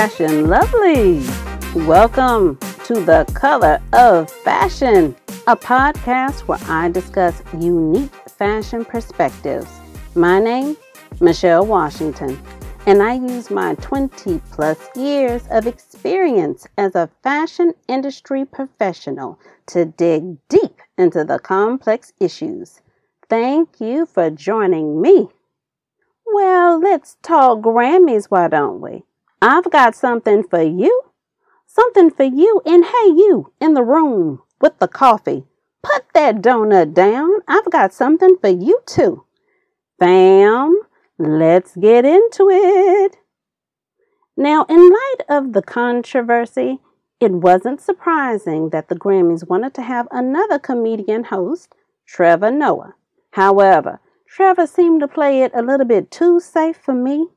Fashion lovelies. Welcome to the Color of Fashion, a podcast where I discuss unique fashion perspectives. My name, Michelle Washington, and I use my 20 plus years of experience as a fashion industry professional to dig deep into the complex issues. Thank you for joining me. Well, let's talk Grammys, why don't we? I've got something for you. Something for you. And hey, you in the room with the coffee. Put that donut down. I've got something for you too. Fam, let's get into it. Now, in light of the controversy, it wasn't surprising that the Grammys wanted to have another comedian host, Trevor Noah. However, Trevor seemed to play it a little bit too safe for me.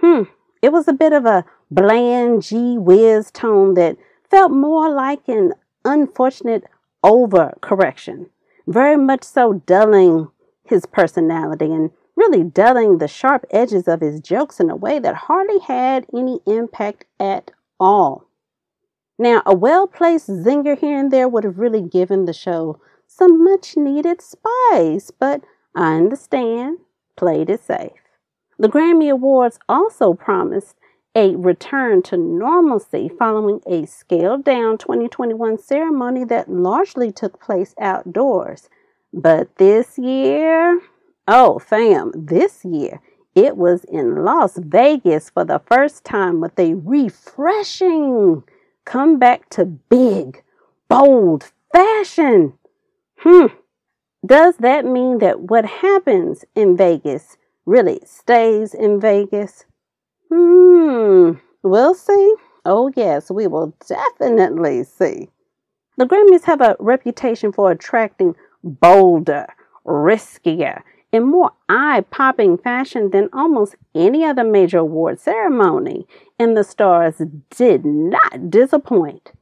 Hmm, it was a bit of a bland gee whiz tone that felt more like an unfortunate overcorrection, very much so dulling his personality and really dulling the sharp edges of his jokes in a way that hardly had any impact at all. Now, a well placed zinger here and there would have really given the show some much needed spice, but I understand, played it safe. The Grammy Awards also promised a return to normalcy following a scaled down 2021 ceremony that largely took place outdoors. But this year, oh, fam, this year, it was in Las Vegas for the first time with a refreshing comeback to big, bold fashion. Hmm, does that mean that what happens in Vegas really stays in Vegas? Hmm, we'll see. Oh, yes, we will definitely see. The Grammys have a reputation for attracting bolder, riskier, and more eye popping fashion than almost any other major award ceremony, and the stars did not disappoint.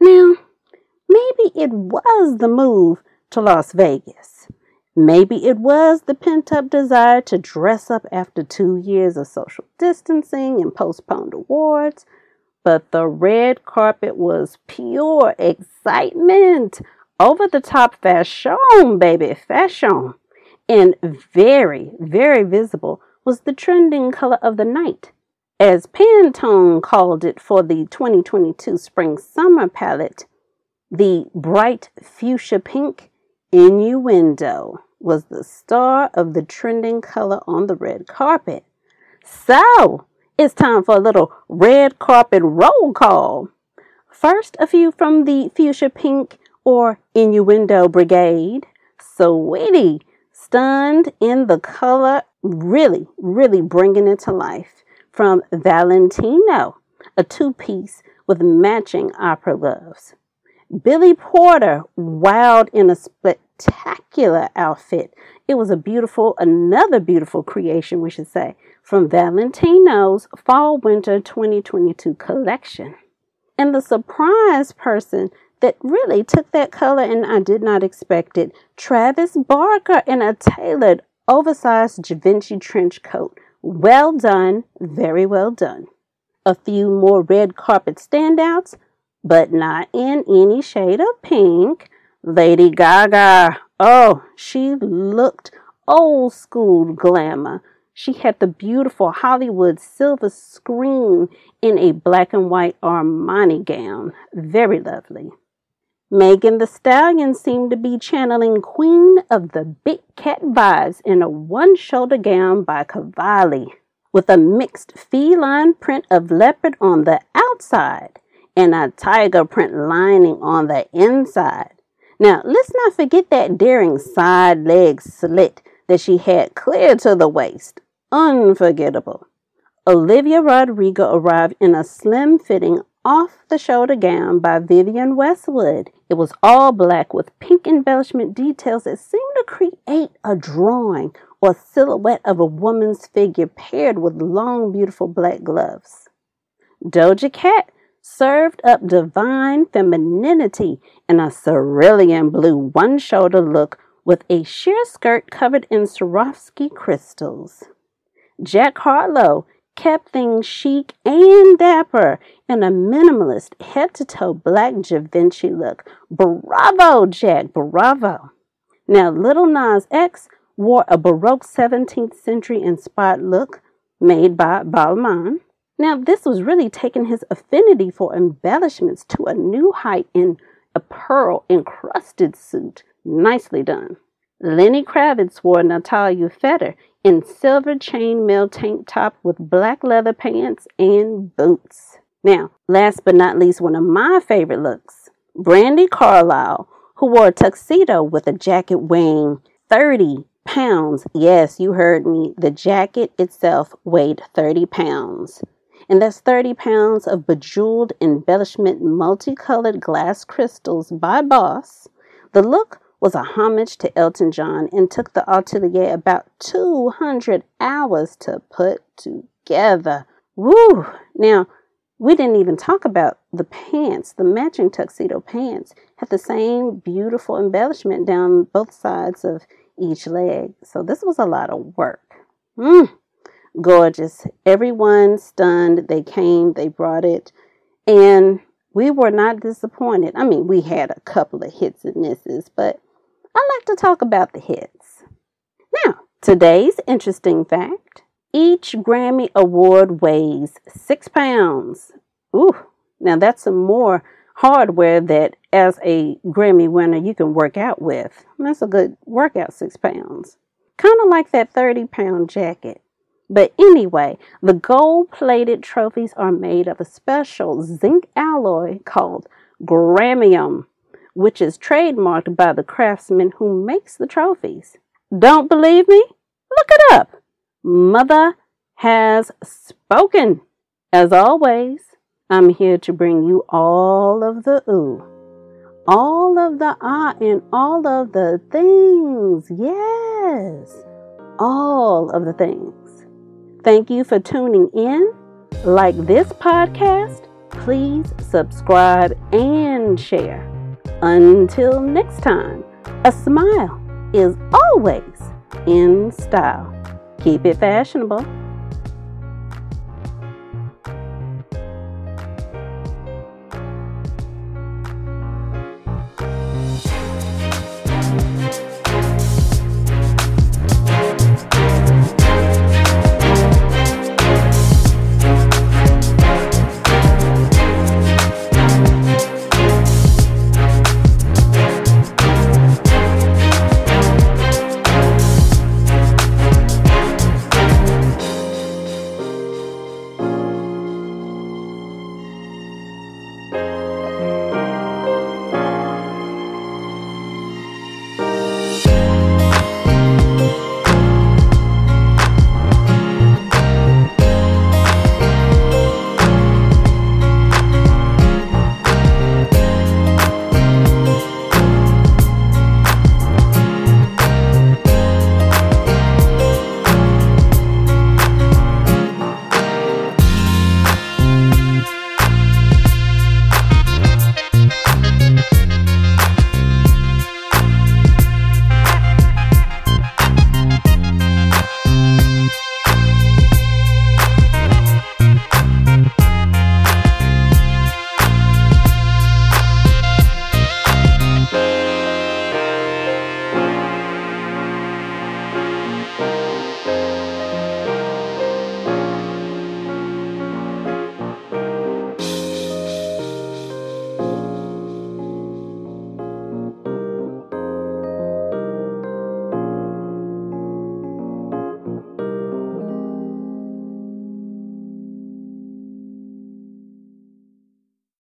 Now, maybe it was the move to Las Vegas. Maybe it was the pent up desire to dress up after two years of social distancing and postponed awards, but the red carpet was pure excitement, over the top fashion, baby, fashion. And very, very visible was the trending color of the night. As Pantone called it for the 2022 spring summer palette, the bright fuchsia pink Innuendo was the star of the trending color on the red carpet. So, it's time for a little red carpet roll call. First, a few from the fuchsia pink or innuendo brigade. Saweetie, stunned in the color, really, really bringing it to life. From Valentino, a two piece with matching opera gloves. Billy Porter wowed in a spectacular outfit. It was a beautiful, another beautiful creation, we should say, from Valentino's Fall Winter 2022 collection. And the surprise person that really took that color and I did not expect it Travis Barker in a tailored, oversized Givenchy trench coat. Well done, very well done. A few more red carpet standouts but not in any shade of pink. Lady Gaga, oh, she looked old school glamour. She had the beautiful Hollywood silver screen in a black and white Armani gown. Very lovely. Megan Thee Stallion seemed to be channeling Queen of the Big Cat vibes in a one shoulder gown by Cavalli with a mixed feline print of leopard on the outside and a tiger print lining on the inside. Now, let's not forget that daring side leg slit that she had clear to the waist. Unforgettable. Olivia Rodrigo arrived in a slim fitting off the shoulder gown by Vivienne Westwood. It was all black with pink embellishment details that seemed to create a drawing or silhouette of a woman's figure paired with long, beautiful black gloves. Doja Cat served up divine femininity in a cerulean blue one shoulder look with a sheer skirt covered in Swarovski crystals. Jack Harlow kept things chic and dapper in a minimalist head to toe black Givenchy look. Bravo, Jack, bravo. Now, Lil Nas X wore a Baroque 17th century inspired look made by Balmain. Now, this was really taking his affinity for embellishments to a new height in a pearl encrusted suit. Nicely done. Lenny Kravitz wore Natalia Fedner in silver chainmail tank top with black leather pants and boots. Now, last but not least, one of my favorite looks Brandi Carlile, who wore a tuxedo with a jacket weighing 30 pounds. Yes, you heard me. The jacket itself weighed 30 pounds. And that's 30 pounds of bejeweled embellishment multicolored glass crystals by Boss. The look was a homage to Elton John and took the atelier about 200 hours to put together. Woo! Now, we didn't even talk about the pants. The matching tuxedo pants had the same beautiful embellishment down both sides of each leg. So this was a lot of work. Mm, gorgeous. Everyone stunned. They came, they brought it. And we were not disappointed. I mean, we had a couple of hits and misses, but I like to talk about the hits. Now, today's interesting fact each Grammy Award weighs six pounds. Ooh, now that's some more hardware that, as a Grammy winner, you can work out with. That's a good workout, six pounds. Kind of like that 30 pound jacket. But anyway, the gold plated trophies are made of a special zinc alloy called Grammium which is trademarked by the craftsman who makes the trophies. Don't believe me? Look it up. Mother has spoken. As always, I'm here to bring you all of the ooh, all of the ah, and all of the things. Yes, all of the things. Thank you for tuning in. Like this podcast, please subscribe and share. Until next time, a smile is always in style. Keep it fashionable.